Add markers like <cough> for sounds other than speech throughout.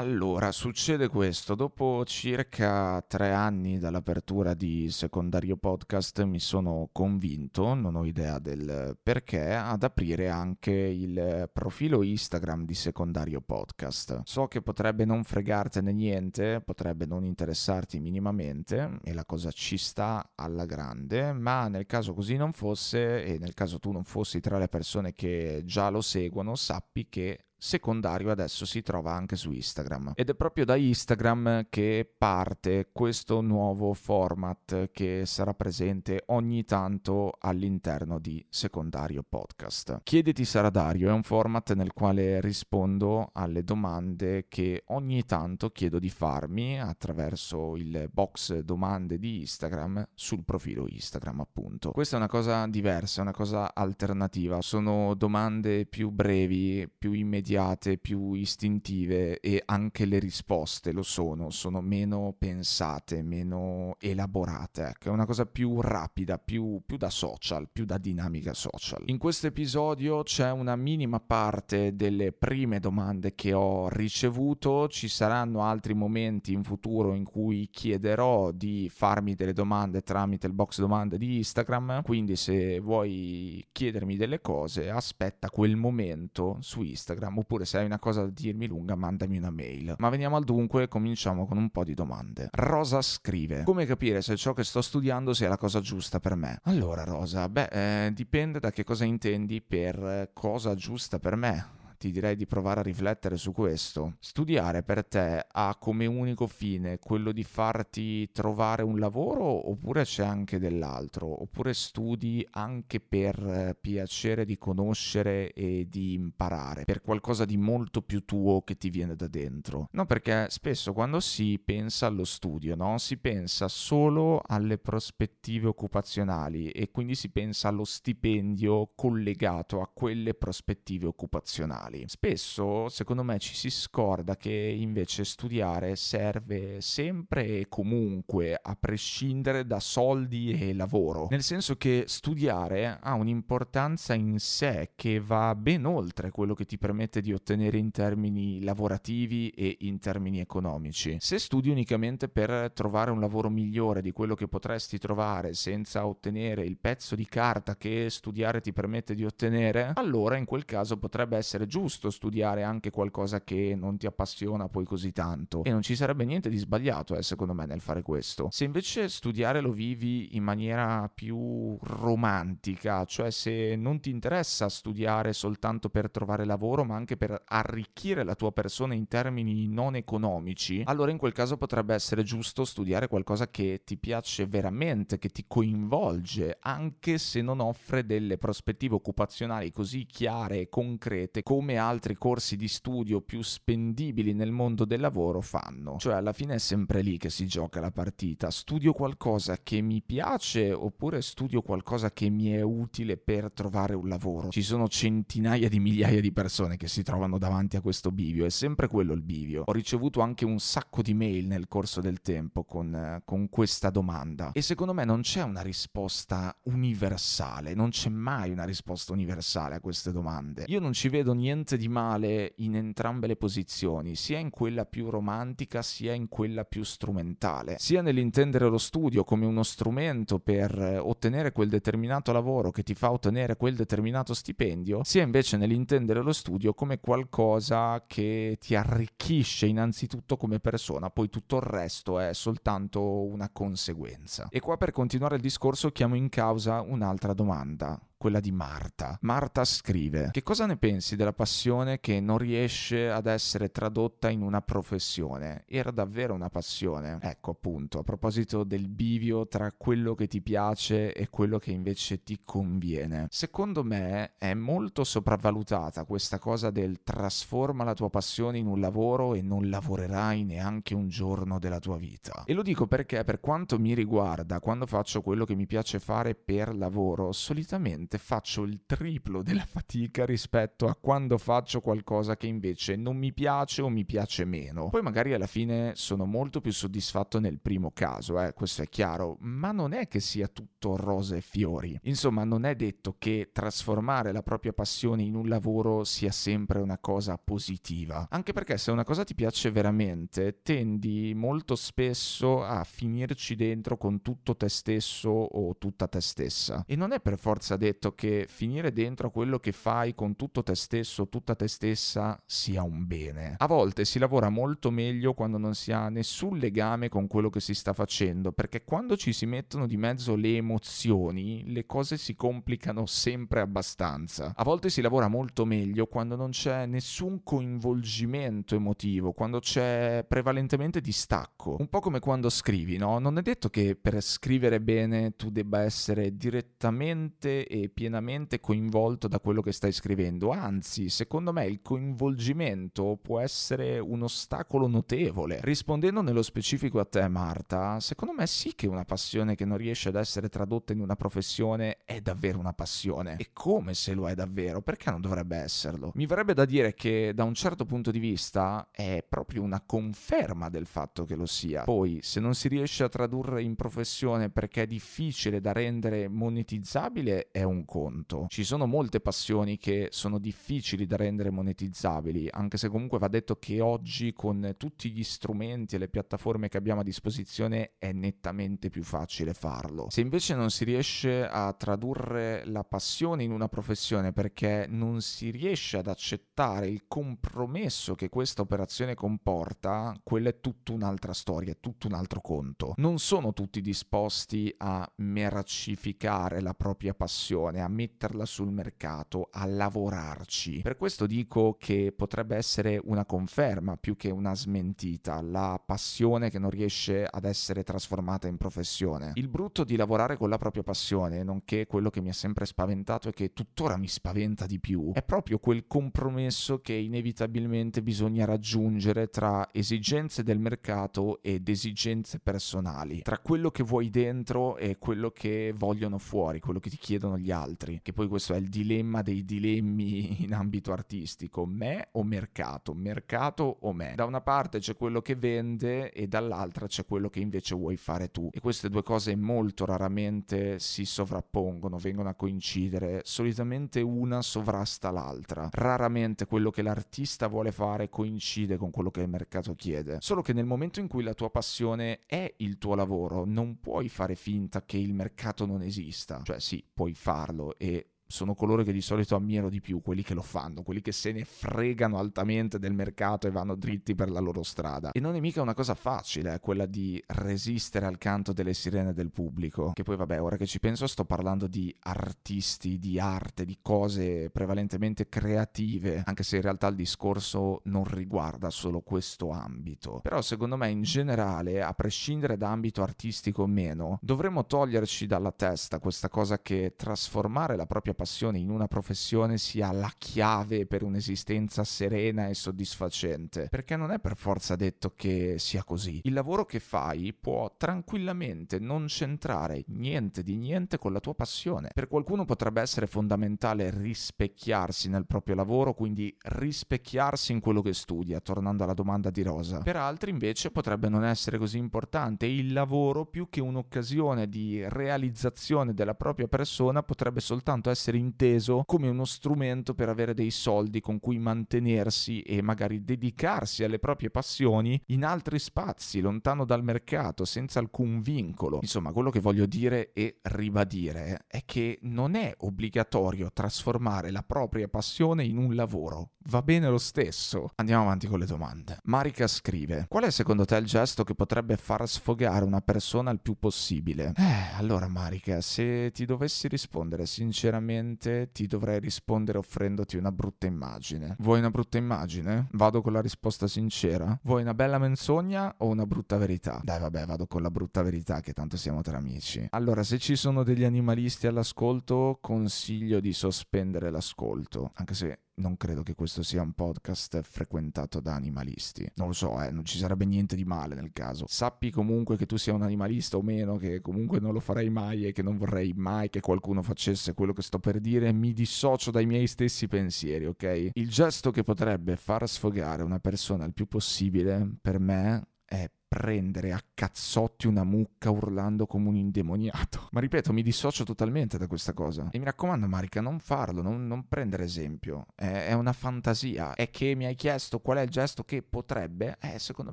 Allora, succede questo. Dopo circa tre anni dall'apertura di Secondario Podcast mi sono convinto, non ho idea del perché, ad aprire anche il profilo Instagram di Secondario Podcast. So che potrebbe non fregartene niente, potrebbe non interessarti minimamente e la cosa ci sta alla grande, ma nel caso così non fosse e nel caso tu non fossi tra le persone che già lo seguono, sappi che secondario adesso si trova anche su Instagram ed è proprio da Instagram che parte questo nuovo format che sarà presente ogni tanto all'interno di secondario podcast. Chiediti Sara Dario è un format nel quale rispondo alle domande che ogni tanto chiedo di farmi attraverso il box domande di Instagram sul profilo Instagram appunto. Questa è una cosa diversa, una cosa alternativa, sono domande più brevi, più immediate immediate, più istintive e anche le risposte lo sono, sono meno pensate, meno elaborate, ecco, è una cosa più rapida, più, più da social, più da dinamica social. In questo episodio c'è una minima parte delle prime domande che ho ricevuto, ci saranno altri momenti in futuro in cui chiederò di farmi delle domande tramite il box domande di Instagram, quindi se vuoi chiedermi delle cose aspetta quel momento su Instagram oppure se hai una cosa da dirmi lunga mandami una mail. Ma veniamo al dunque, cominciamo con un po' di domande. Rosa scrive: Come capire se ciò che sto studiando sia la cosa giusta per me? Allora, Rosa, beh, eh, dipende da che cosa intendi per cosa giusta per me ti direi di provare a riflettere su questo. Studiare per te ha come unico fine quello di farti trovare un lavoro oppure c'è anche dell'altro? Oppure studi anche per eh, piacere di conoscere e di imparare, per qualcosa di molto più tuo che ti viene da dentro? No, perché spesso quando si pensa allo studio, no, si pensa solo alle prospettive occupazionali e quindi si pensa allo stipendio collegato a quelle prospettive occupazionali professionali. Spesso, secondo me, ci si scorda che invece studiare serve sempre e comunque, a prescindere da soldi e lavoro. Nel senso che studiare ha un'importanza in sé che va ben oltre quello che ti permette di ottenere in termini lavorativi e in termini economici. Se studi unicamente per trovare un lavoro migliore di quello che potresti trovare senza ottenere il pezzo di carta che studiare ti permette di ottenere, allora in quel caso potrebbe essere giusto giusto studiare anche qualcosa che non ti appassiona poi così tanto e non ci sarebbe niente di sbagliato eh, secondo me nel fare questo. Se invece studiare lo vivi in maniera più romantica, cioè se non ti interessa studiare soltanto per trovare lavoro ma anche per arricchire la tua persona in termini non economici, allora in quel caso potrebbe essere giusto studiare qualcosa che ti piace veramente, che ti coinvolge, anche se non offre delle prospettive occupazionali così chiare e concrete come come altri corsi di studio più spendibili nel mondo del lavoro fanno. Cioè alla fine è sempre lì che si gioca la partita. Studio qualcosa che mi piace oppure studio qualcosa che mi è utile per trovare un lavoro. Ci sono centinaia di migliaia di persone che si trovano davanti a questo bivio, è sempre quello il bivio. Ho ricevuto anche un sacco di mail nel corso del tempo con, con questa domanda e secondo me non c'è una risposta universale, non c'è mai una risposta universale a queste domande. Io non ci vedo niente niente di male in entrambe le posizioni, sia in quella più romantica sia in quella più strumentale, sia nell'intendere lo studio come uno strumento per eh, ottenere quel determinato lavoro che ti fa ottenere quel determinato stipendio, sia invece nell'intendere lo studio come qualcosa che ti arricchisce innanzitutto come persona, poi tutto il resto è soltanto una conseguenza. E qua per continuare il discorso chiamo in causa un'altra domanda quella di Marta. Marta scrive: Che cosa ne pensi della passione che non riesce ad essere tradotta in una professione? Era davvero una passione? Ecco appunto, a proposito del bivio tra quello che ti piace e quello che invece ti conviene. Secondo me è molto sopravvalutata questa cosa del trasforma la tua passione in un lavoro e non lavorerai neanche un giorno della tua vita. E lo dico perché per quanto mi riguarda, quando faccio quello che mi piace fare per lavoro, solitamente probabilmente faccio il triplo della fatica rispetto a quando faccio qualcosa che invece non mi piace o mi piace meno. Poi magari alla fine sono molto più soddisfatto nel primo caso, eh, questo è chiaro, ma non è che sia tutto rose e fiori. Insomma, non è detto che trasformare la propria passione in un lavoro sia sempre una cosa positiva, anche perché se una cosa ti piace veramente, tendi molto spesso a finirci dentro con tutto te stesso o tutta te stessa. E non è per forza detto che finire dentro quello che fai con tutto te stesso tutta te stessa sia un bene. A volte si lavora molto meglio quando non si ha nessun legame con quello che si sta facendo, perché quando ci si mettono di mezzo le emozioni, le cose si complicano sempre abbastanza. A volte si lavora molto meglio quando non c'è nessun coinvolgimento emotivo, quando c'è prevalentemente distacco. Un po' come quando scrivi, no? Non è detto che per scrivere bene tu debba essere direttamente e pienamente coinvolto da quello che stai scrivendo, anzi, secondo me il coinvolgimento può essere un ostacolo notevole. Rispondendo nello specifico a te, Marta, secondo me sì che una passione che non riesce ad essere tradotta in una professione è davvero una passione. E come se lo è davvero? Perché non dovrebbe esserlo? Mi verrebbe da dire che da un certo punto di vista è proprio una conferma del fatto che lo sia. Poi, se non si riesce a tradurre in professione perché è difficile da rendere monetizzabile, è un conto. Ci sono molte passioni che sono difficili da rendere monetizzabili, anche se comunque va detto che oggi con tutti gli strumenti e le piattaforme che abbiamo a disposizione è nettamente più facile farlo. Se invece non si riesce a tradurre la passione in una professione perché non si riesce ad accettare il compromesso che questa operazione comporta, quella è tutta un'altra storia, è tutto un altro conto. Non sono tutti disposti a mercificare la propria passione, a metterla sul mercato, a lavorarci. Per questo dico che potrebbe essere una conferma più che una smentita, la passione che non riesce ad essere trasformata in professione. Il brutto di lavorare con la propria passione, nonché quello che mi ha sempre spaventato e che tuttora mi spaventa di più, è proprio quel compromesso che inevitabilmente bisogna raggiungere tra esigenze del mercato ed esigenze personali, tra quello che vuoi dentro e quello che vogliono fuori, quello che ti chiedono gli altri, che poi questo è il dilemma dei dilemmi <laughs> in ambito artistico, me o mercato, mercato o me. Da una parte c'è quello che vende e dall'altra c'è quello che invece vuoi fare tu. E queste due cose molto raramente si sovrappongono, vengono a coincidere, solitamente una sovrasta l'altra, raramente quello che l'artista vuole fare coincide con quello che il mercato chiede, solo che nel momento in cui la tua passione è il tuo lavoro non puoi fare finta che il mercato non esista, cioè sì, puoi farlo e sono coloro che di solito ammiro di più, quelli che lo fanno, quelli che se ne fregano altamente del mercato e vanno dritti per la loro strada. E non è mica una cosa facile, eh, quella di resistere al canto delle sirene del pubblico. Che poi, vabbè, ora che ci penso, sto parlando di artisti, di arte, di cose prevalentemente creative, anche se in realtà il discorso non riguarda solo questo ambito. Però, secondo me, in generale, a prescindere da ambito artistico o meno, dovremmo toglierci dalla testa questa cosa che trasformare la propria passione in una professione sia la chiave per un'esistenza serena e soddisfacente, perché non è per forza detto che sia così. Il lavoro che fai può tranquillamente non centrare niente di niente con la tua passione. Per qualcuno potrebbe essere fondamentale rispecchiarsi nel proprio lavoro, quindi rispecchiarsi in quello che studia, tornando alla domanda di Rosa. Per altri invece potrebbe non essere così importante il lavoro più che un'occasione di realizzazione della propria persona potrebbe soltanto essere essere inteso come uno strumento per avere dei soldi con cui mantenersi e magari dedicarsi alle proprie passioni in altri spazi, lontano dal mercato, senza alcun vincolo. Insomma, quello che voglio dire e ribadire è che non è obbligatorio trasformare la propria passione in un lavoro. Va bene lo stesso. Andiamo avanti con le domande. Marika scrive: Qual è secondo te il gesto che potrebbe far sfogare una persona il più possibile? Eh, allora Marika, se ti dovessi rispondere sinceramente ti dovrei rispondere offrendoti una brutta immagine. Vuoi una brutta immagine? Vado con la risposta sincera. Vuoi una bella menzogna o una brutta verità? Dai, vabbè, vado con la brutta verità, che tanto siamo tra amici. Allora, se ci sono degli animalisti all'ascolto, consiglio di sospendere l'ascolto, anche se non credo che questo sia un podcast frequentato da animalisti. Non lo so, eh, non ci sarebbe niente di male nel caso. Sappi comunque che tu sia un animalista o meno, che comunque non lo farei mai e che non vorrei mai che qualcuno facesse quello che sto per dire, mi dissocio dai miei stessi pensieri, ok? Il gesto che potrebbe far sfogare una persona il più possibile, per me, è prendere a cazzotti una mucca urlando come un indemoniato. Ma ripeto, mi dissocio totalmente da questa cosa. E mi raccomando, Marica, non farlo, non, non prendere esempio. È, è, una fantasia. È che mi hai chiesto qual è il gesto che potrebbe. Eh, secondo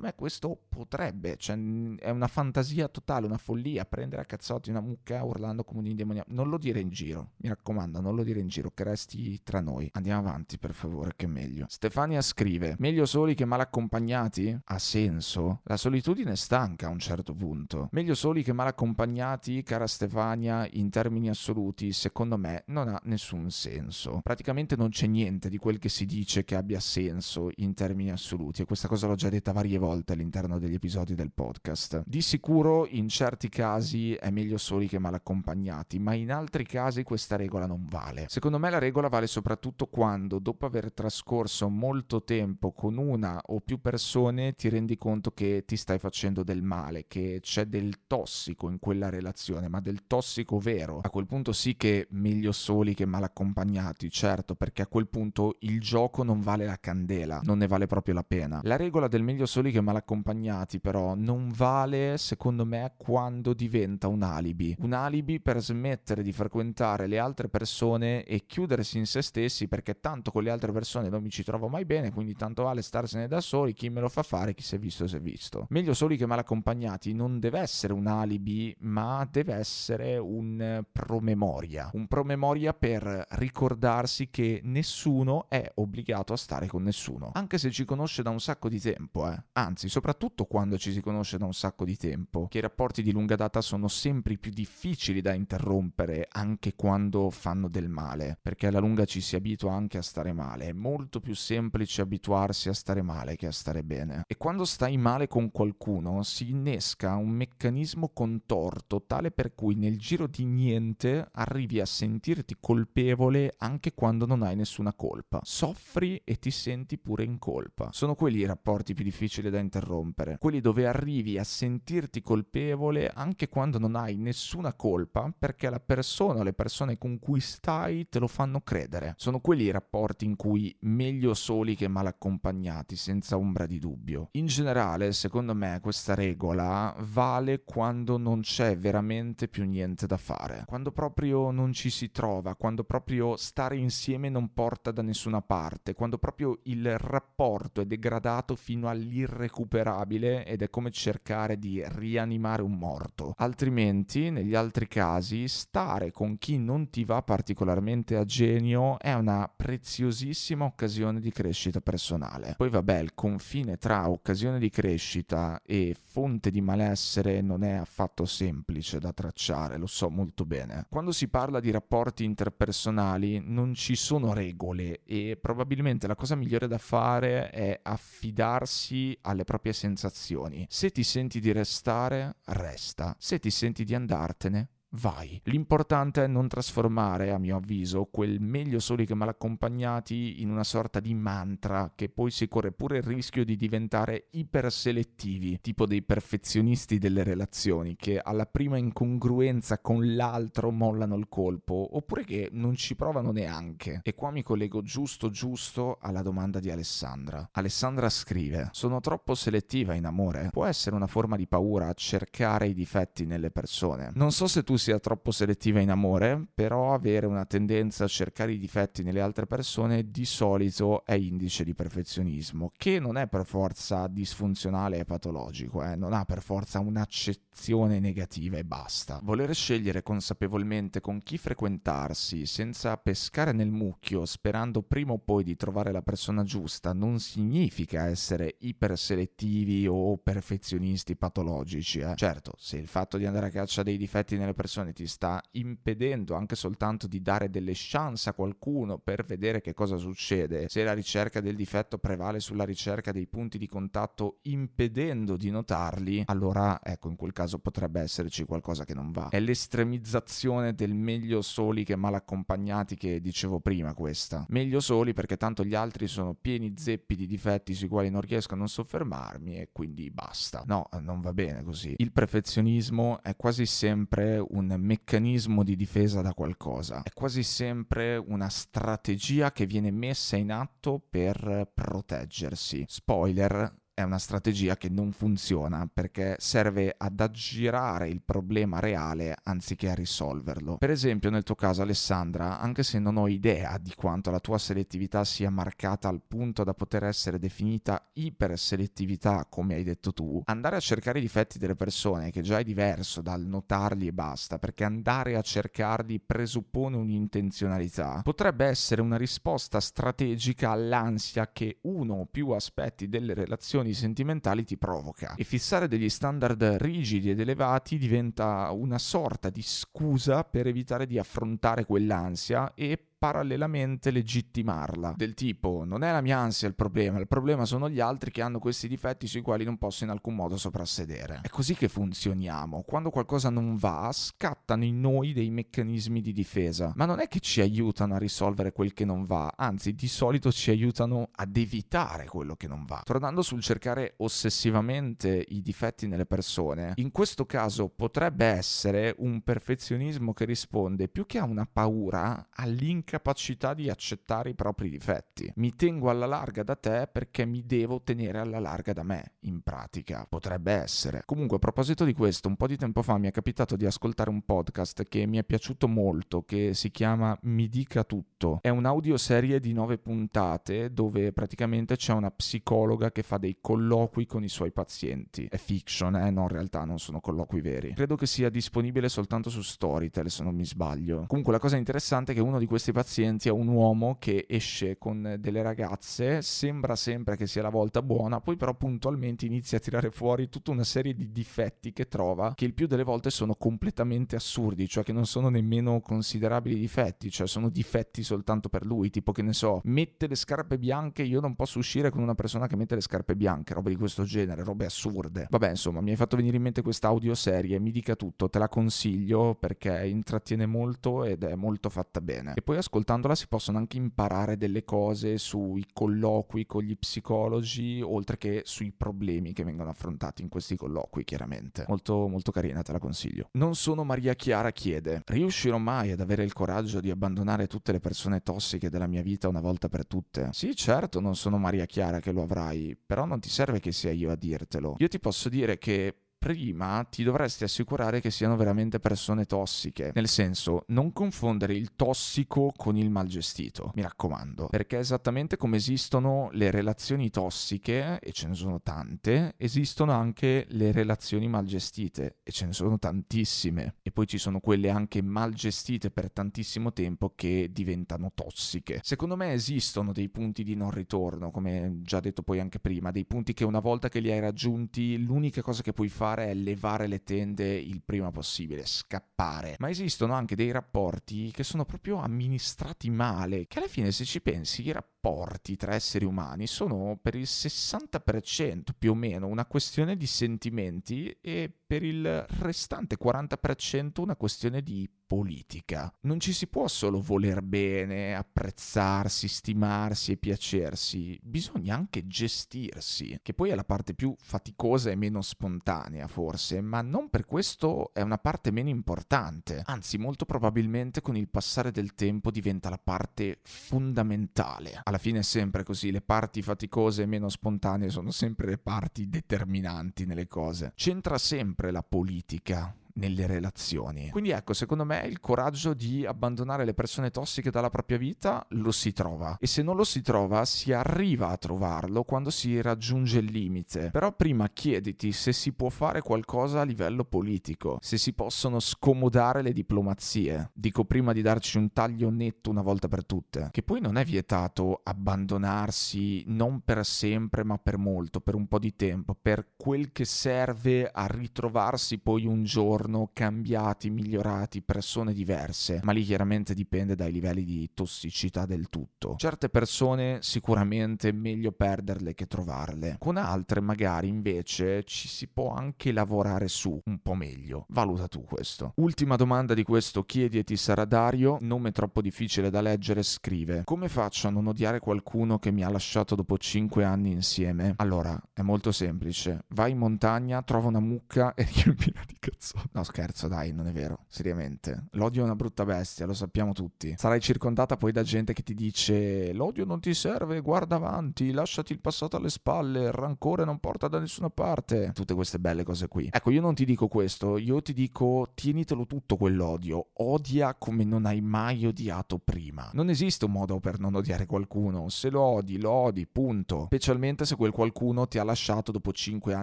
me questo potrebbe. Cioè, è una fantasia totale, una follia. Prendere a cazzotti una mucca urlando come un indemoniato. Non lo dire in giro. Mi raccomando, non lo dire in giro, che resti tra noi. Andiamo avanti, per favore, che è meglio. Stefania scrive: Meglio soli che mal accompagnati? Ha senso? La solitudine solitudine stanca a un certo punto. Meglio soli che mal accompagnati, cara Stefania, in termini assoluti, secondo me non ha nessun senso. Praticamente non c'è niente di quel che si dice che abbia senso in termini assoluti e questa cosa l'ho già detta varie volte all'interno degli episodi del podcast. Di sicuro in certi casi è meglio soli che mal accompagnati, ma in altri casi questa regola non vale. Secondo me la regola vale soprattutto quando, dopo aver trascorso molto tempo con una o più persone, ti rendi conto che ti stai stai facendo del male, che c'è del tossico in quella relazione, ma del tossico vero. A quel punto sì che meglio soli che mal accompagnati, certo, perché a quel punto il gioco non vale la candela, non ne vale proprio la pena. La regola del meglio soli che mal accompagnati però non vale secondo me quando diventa un alibi, un alibi per smettere di frequentare le altre persone e chiudersi in se stessi perché tanto con le altre persone non mi ci trovo mai bene, quindi tanto vale starsene da soli, chi me lo fa fare, chi si è visto si è visto. Meglio meglio soli che mal accompagnati non deve essere un alibi, ma deve essere un promemoria. Un promemoria per ricordarsi che nessuno è obbligato a stare con nessuno. Anche se ci conosce da un sacco di tempo, eh. Anzi, soprattutto quando ci si conosce da un sacco di tempo, che i rapporti di lunga data sono sempre più difficili da interrompere, anche quando fanno del male, perché alla lunga ci si abitua anche a stare male. È molto più semplice abituarsi a stare male che a stare bene. E quando stai male con qualcuno, qualcuno si innesca un meccanismo contorto tale per cui nel giro di niente arrivi a sentirti colpevole anche quando non hai nessuna colpa. Soffri e ti senti pure in colpa. Sono quelli i rapporti più difficili da interrompere, quelli dove arrivi a sentirti colpevole anche quando non hai nessuna colpa perché la persona o le persone con cui stai te lo fanno credere. Sono quelli i rapporti in cui meglio soli che mal accompagnati, senza ombra di dubbio. In generale, secondo me, me questa regola vale quando non c'è veramente più niente da fare, quando proprio non ci si trova, quando proprio stare insieme non porta da nessuna parte, quando proprio il rapporto è degradato fino all'irrecuperabile ed è come cercare di rianimare un morto. Altrimenti, negli altri casi, stare con chi non ti va particolarmente a genio è una preziosissima occasione di crescita personale. Poi vabbè, il confine tra occasione di crescita e fonte di malessere non è affatto semplice da tracciare, lo so molto bene. Quando si parla di rapporti interpersonali non ci sono regole e probabilmente la cosa migliore da fare è affidarsi alle proprie sensazioni. Se ti senti di restare, resta. Se ti senti di andartene, vai. L'importante è non trasformare, a mio avviso, quel meglio soli che mal accompagnati in una sorta di mantra che poi si corre pure il rischio di diventare iperselettivi, tipo dei perfezionisti delle relazioni che alla prima incongruenza con l'altro mollano il colpo, oppure che non ci provano neanche. E qua mi collego giusto giusto alla domanda di Alessandra. Alessandra scrive: Sono troppo selettiva in amore. Può essere una forma di paura cercare i difetti nelle persone. Non so se tu sia troppo selettiva in amore, però avere una tendenza a cercare i difetti nelle altre persone di solito è indice di perfezionismo, che non è per forza disfunzionale e patologico, eh? non ha per forza un'accezione negativa e basta. Voler scegliere consapevolmente con chi frequentarsi senza pescare nel mucchio sperando prima o poi di trovare la persona giusta non significa essere iperselettivi o perfezionisti patologici. Eh? Certo, se il fatto di andare a caccia dei difetti nelle persone persone ti sta impedendo anche soltanto di dare delle chance a qualcuno per vedere che cosa succede, se la ricerca del difetto prevale sulla ricerca dei punti di contatto impedendo di notarli, allora ecco in quel caso potrebbe esserci qualcosa che non va. È l'estremizzazione del meglio soli che mal accompagnati che dicevo prima questa. Meglio soli perché tanto gli altri sono pieni zeppi di difetti sui quali non riesco a non soffermarmi e quindi basta. No, non va bene così. Il perfezionismo è quasi sempre un meccanismo di difesa da qualcosa. È quasi sempre una strategia che viene messa in atto per proteggersi. Spoiler, è una strategia che non funziona perché serve ad aggirare il problema reale anziché a risolverlo. Per esempio, nel tuo caso, Alessandra, anche se non ho idea di quanto la tua selettività sia marcata al punto da poter essere definita iperselettività, come hai detto tu, andare a cercare i difetti delle persone, che già è diverso dal notarli e basta, perché andare a cercarli presuppone un'intenzionalità, potrebbe essere una risposta strategica all'ansia che uno o più aspetti delle relazioni emozioni sentimentali ti provoca. E fissare degli standard rigidi ed elevati diventa una sorta di scusa per evitare di affrontare quell'ansia e parallelamente legittimarla. Del tipo, non è la mia ansia il problema, il problema sono gli altri che hanno questi difetti sui quali non posso in alcun modo soprassedere. È così che funzioniamo. Quando qualcosa non va, scattano in noi dei meccanismi di difesa. Ma non è che ci aiutano a risolvere quel che non va, anzi, di solito ci aiutano ad evitare quello che non va. Tornando sul cercare ossessivamente i difetti nelle persone, in questo caso potrebbe essere un perfezionismo che risponde più che a una paura all'incapacità incapacità di accettare i propri difetti. Mi tengo alla larga da te perché mi devo tenere alla larga da me, in pratica. Potrebbe essere. Comunque, a proposito di questo, un po' di tempo fa mi è capitato di ascoltare un podcast che mi è piaciuto molto, che si chiama Mi dica tutto. È un'audioserie di nove puntate dove praticamente c'è una psicologa che fa dei colloqui con i suoi pazienti. È fiction, eh? No, in realtà non sono colloqui veri. Credo che sia disponibile soltanto su Storytel, se non mi sbaglio. Comunque, la cosa interessante è che uno di questi pazienti è un uomo che esce con delle ragazze, sembra sempre che sia la volta buona, poi però puntualmente inizia a tirare fuori tutta una serie di difetti che trova, che il più delle volte sono completamente assurdi, cioè che non sono nemmeno considerabili difetti, cioè sono difetti soltanto per lui, tipo che ne so, mette le scarpe bianche, io non posso uscire con una persona che mette le scarpe bianche, robe di questo genere, robe assurde. Vabbè, insomma, mi hai fatto venire in mente questa audioserie, mi dica tutto, te la consiglio perché intrattiene molto ed è molto fatta bene. E poi ascoltandola si possono anche imparare delle cose sui colloqui con gli psicologi, oltre che sui problemi che vengono affrontati in questi colloqui, chiaramente. Molto, molto carina, te la consiglio. Non sono Maria Chiara chiede, riuscirò mai ad avere il coraggio di abbandonare tutte le persone tossiche della mia vita una volta per tutte? Sì, certo, non sono Maria Chiara che lo avrai, però non ti serve che sia io a dirtelo. Io ti posso dire che prima ti dovresti assicurare che siano veramente persone tossiche. Nel senso, non confondere il tossico con il mal gestito, mi raccomando. Perché esattamente come esistono le relazioni tossiche, e ce ne sono tante, esistono anche le relazioni mal gestite, e ce ne sono tantissime. E poi ci sono quelle anche mal gestite per tantissimo tempo che diventano tossiche. Secondo me esistono dei punti di non ritorno, come già detto poi anche prima, dei punti che una volta che li hai raggiunti, l'unica cosa che puoi fare fare è levare le tende il prima possibile, scappare. Ma esistono anche dei rapporti che sono proprio amministrati male, che alla fine se ci pensi i rapporti tra esseri umani sono per il 60% più o meno una questione di sentimenti e per il restante 40% una questione di politica. Non ci si può solo voler bene, apprezzarsi, stimarsi e piacersi, bisogna anche gestirsi, che poi è la parte più faticosa e meno spontanea forse, ma non per questo è una parte meno importante, anzi molto probabilmente con il passare del tempo diventa la parte fondamentale. Alla fine è sempre così, le parti faticose e meno spontanee sono sempre le parti determinanti nelle cose. C'entra sempre la politica nelle relazioni. Quindi ecco, secondo me il coraggio di abbandonare le persone tossiche dalla propria vita lo si trova e se non lo si trova si arriva a trovarlo quando si raggiunge il limite. Però prima chiediti se si può fare qualcosa a livello politico, se si possono scomodare le diplomazie. Dico prima di darci un taglio netto una volta per tutte, che poi non è vietato abbandonarsi non per sempre ma per molto, per un po' di tempo, per quel che serve a ritrovarsi poi un giorno cambiati, migliorati, persone diverse, ma lì chiaramente dipende dai livelli di tossicità del tutto. Certe persone sicuramente è meglio perderle che trovarle, con altre magari invece ci si può anche lavorare su un po' meglio. Valuta tu questo. Ultima domanda di questo chiedi e ti sarà Dario, nome troppo difficile da leggere, scrive: Come faccio a non odiare qualcuno che mi ha lasciato dopo 5 anni insieme? Allora, è molto semplice. Vai in montagna, trova una mucca e <laughs> riempila di cazzone. No, scherzo, dai, non è vero. Seriamente. L'odio è una brutta bestia, lo sappiamo tutti. Sarai circondata poi da gente che ti dice: L'odio non ti serve, guarda avanti, lasciati il passato alle spalle, il rancore non porta da nessuna parte. Tutte queste belle cose qui. Ecco, io non ti dico questo, io ti dico: tienitelo tutto quell'odio. Odia come non hai mai odiato prima. Non esiste un modo per non odiare qualcuno. Se lo odi, lo odi, punto. Specialmente se quel qualcuno ti ha lasciato dopo 5 anni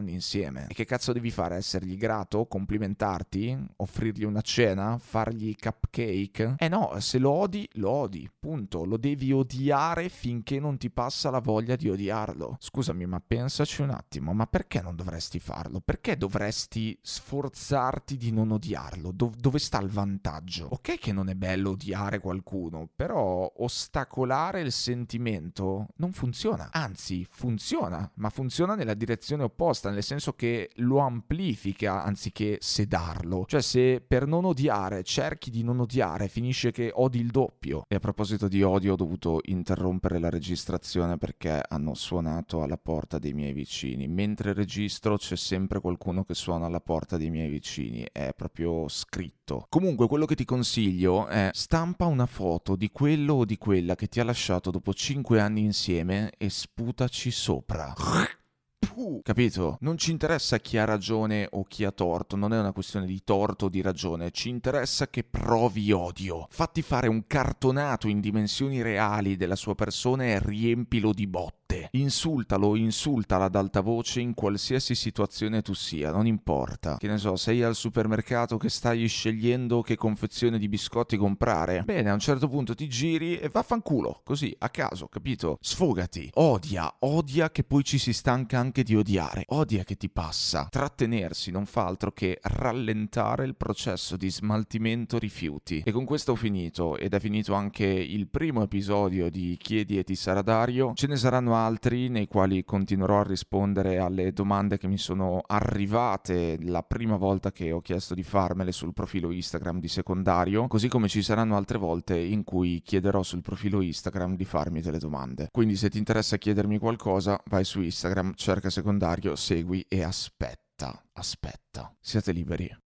insieme. E che cazzo devi fare? Essergli grato? Complimentarti? Offrirgli una cena? Fargli cupcake? Eh no, se lo odi, lo odi, punto. Lo devi odiare finché non ti passa la voglia di odiarlo. Scusami, ma pensaci un attimo, ma perché non dovresti farlo? Perché dovresti sforzarti di non odiarlo? Do- dove sta il vantaggio? Ok che non è bello odiare qualcuno, però ostacolare il sentimento non funziona. Anzi, funziona, ma funziona nella direzione opposta, nel senso che lo amplifica anziché sedarlo. Cioè se per non odiare cerchi di non odiare, finisce che odi il doppio. E a proposito di odio ho dovuto interrompere la registrazione perché hanno suonato alla porta dei miei vicini. Mentre registro c'è sempre qualcuno che suona alla porta dei miei vicini, è proprio scritto. Comunque quello che ti consiglio è stampa una foto di quello o di quella che ti ha lasciato dopo 5 anni insieme e sputaci sopra. Uh, capito? Non ci interessa chi ha ragione o chi ha torto, non è una questione di torto o di ragione, ci interessa che provi odio. Fatti fare un cartonato in dimensioni reali della sua persona e riempilo di botte. Insultalo, insultala ad alta voce in qualsiasi situazione tu sia, non importa. Che ne so, sei al supermercato che stai scegliendo che confezione di biscotti comprare. Bene, a un certo punto ti giri e vaffanculo, così, a caso, capito? Sfogati, odia, odia che poi ci si stanca anche di odiare, odia che ti passa. Trattenersi non fa altro che rallentare il processo di smaltimento rifiuti. E con questo ho finito, ed è finito anche il primo episodio di Chiedi e ti sarà Dario. Ce ne saranno altri nei quali continuerò a rispondere alle domande che mi sono arrivate la prima volta che ho chiesto di farmele sul profilo Instagram di secondario, così come ci saranno altre volte in cui chiederò sul profilo Instagram di farmi delle domande. Quindi se ti interessa chiedermi qualcosa, vai su Instagram, cerca secondario, segui e aspetta, aspetta. Siate liberi.